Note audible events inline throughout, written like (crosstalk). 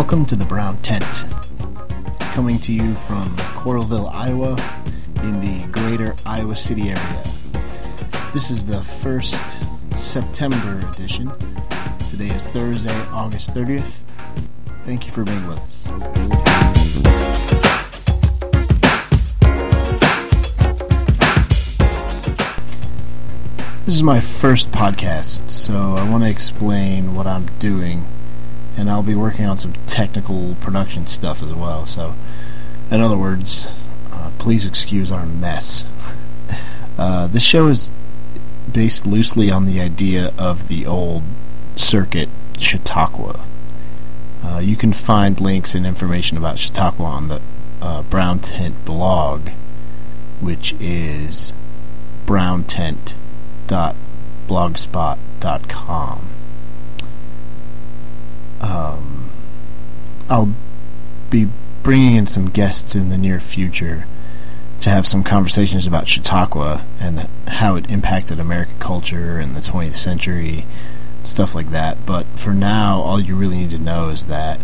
Welcome to the Brown Tent, coming to you from Coralville, Iowa, in the greater Iowa City area. This is the first September edition. Today is Thursday, August 30th. Thank you for being with us. This is my first podcast, so I want to explain what I'm doing, and I'll be working on some technical production stuff as well. So, in other words, uh, please excuse our mess. (laughs) Uh, this show is based loosely on the idea of the old circuit Chautauqua. Uh, you can find links and information about Chautauqua on the uh, Brown Tent blog, which is browntent.blogspot.com. Um, I'll be bringing in some guests in the near future to have some conversations about Chautauqua and how it impacted American culture in the 20th century, stuff like that. But for now, all you really need to know is that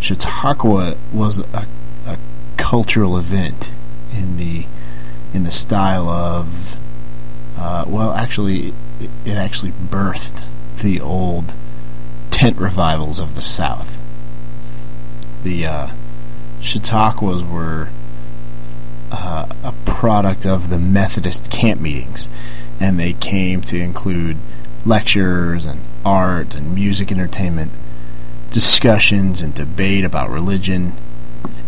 Chautauqua was a, a cultural event in the in the style of uh, well, actually, it, it actually birthed the old tent revivals of the South. The uh, Chautauquas were uh, a product of the Methodist camp meetings, and they came to include lectures and art and music entertainment, discussions and debate about religion,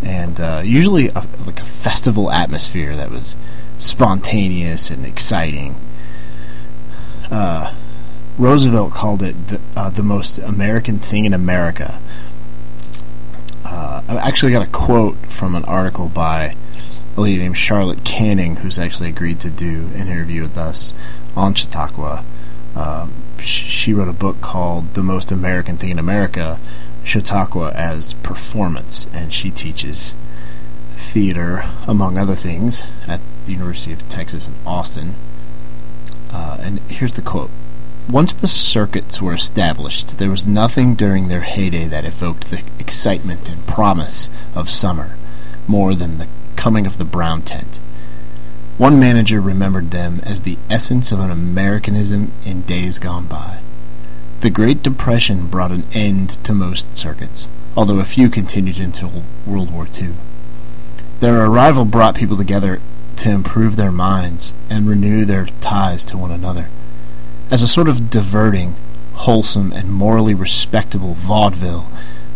and uh, usually a, like a festival atmosphere that was spontaneous and exciting. Uh, Roosevelt called it the, uh, the most American thing in America. Uh, I actually got a quote from an article by a lady named Charlotte Canning, who's actually agreed to do an interview with us on Chautauqua. Um, she wrote a book called The Most American Thing in America Chautauqua as Performance, and she teaches theater, among other things, at the University of Texas in Austin. Uh, and here's the quote Once the circuits were established, there was nothing during their heyday that evoked the excitement and promise of summer more than the coming of the brown tent. One manager remembered them as the essence of an Americanism in days gone by. The Great Depression brought an end to most circuits, although a few continued until World War II. Their arrival brought people together to improve their minds and renew their ties to one another. As a sort of diverting, wholesome, and morally respectable vaudeville,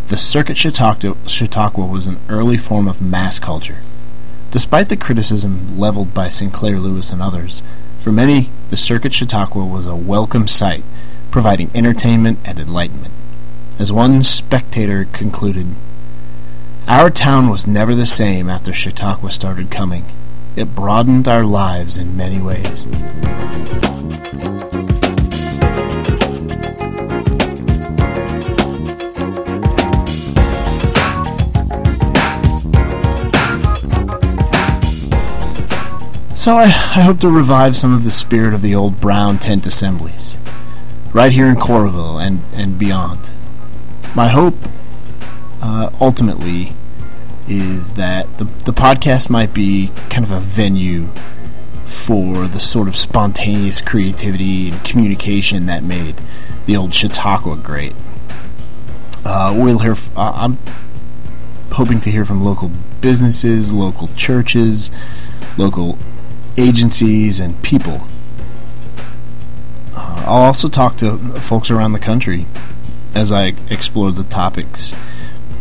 the Circuit Chautauqua, was an early form of mass culture. Despite the criticism leveled by Sinclair Lewis and others, for many, the Circuit Chautauqua was a welcome sight, providing entertainment and enlightenment. As one spectator concluded, Our town was never the same after Chautauqua started coming. It broadened our lives in many ways. So I, I hope to revive some of the spirit of the old brown tent assemblies, right here in Coralville and, and beyond. My hope, uh, ultimately, is that the, the podcast might be kind of a venue for the sort of spontaneous creativity and communication that made the old Chautauqua great. Uh, we'll hear. F- uh, I'm hoping to hear from local businesses, local churches, local agencies, and people. Uh, I'll also talk to folks around the country as I explore the topics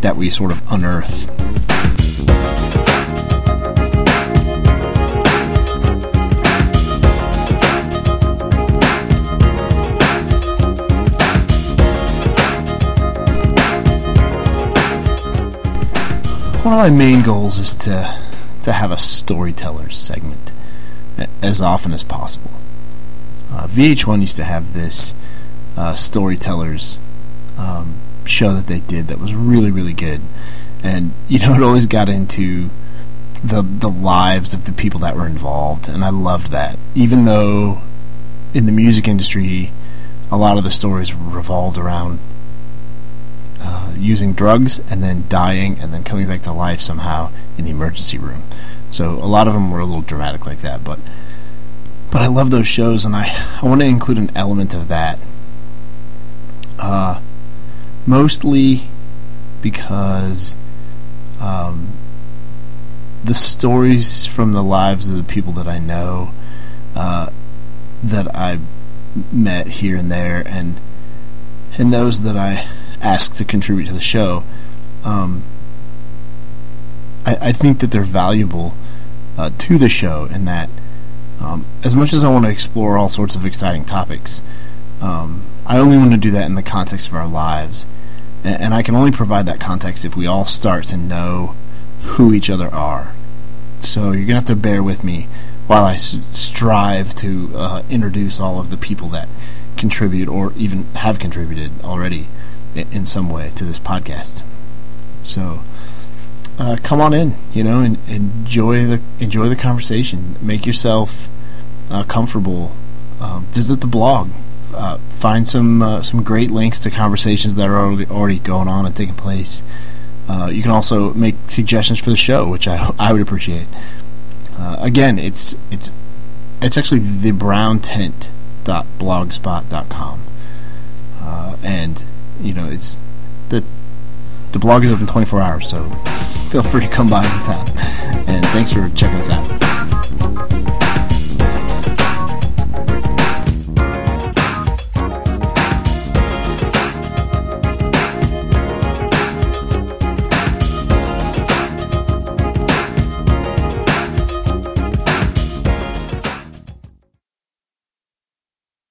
that we sort of unearth. One of my main goals is to to have a storytellers segment as often as possible. Uh, VH1 used to have this uh, storytellers um, show that they did that was really really good, and you know (laughs) it always got into the the lives of the people that were involved, and I loved that. Even though in the music industry, a lot of the stories revolved around uh, using drugs and then dying and then coming back to life somehow in the emergency room. So a lot of them were a little dramatic like that, but but I love those shows, and I I want to include an element of that. Uh, mostly because um, the stories from the lives of the people that I know uh, that I met here and there, and and those that I ask to contribute to the show, um, I, I, think that they're valuable uh, to the show in that um, as much as I want to explore all sorts of exciting topics, um, I only want to do that in the context of our lives. And, and I can only provide that context if we all start to know who each other are. So you're going to have to bear with me while I s- strive to uh, introduce all of the people that contribute or even have contributed already in, in some way to this podcast. So uh, come on in, you know, and enjoy the enjoy the conversation. Make yourself uh, comfortable. Um, visit the blog. Uh, find some uh, some great links to conversations that are already, already going on and taking place. Uh, you can also make suggestions for the show, which I (laughs) I would appreciate. Uh, again, it's it's it's actually thebrowntent.blogspot.com, uh, and you know it's the the blog is open 24 hours, so feel free to come by anytime. Uh, and thanks for checking us out.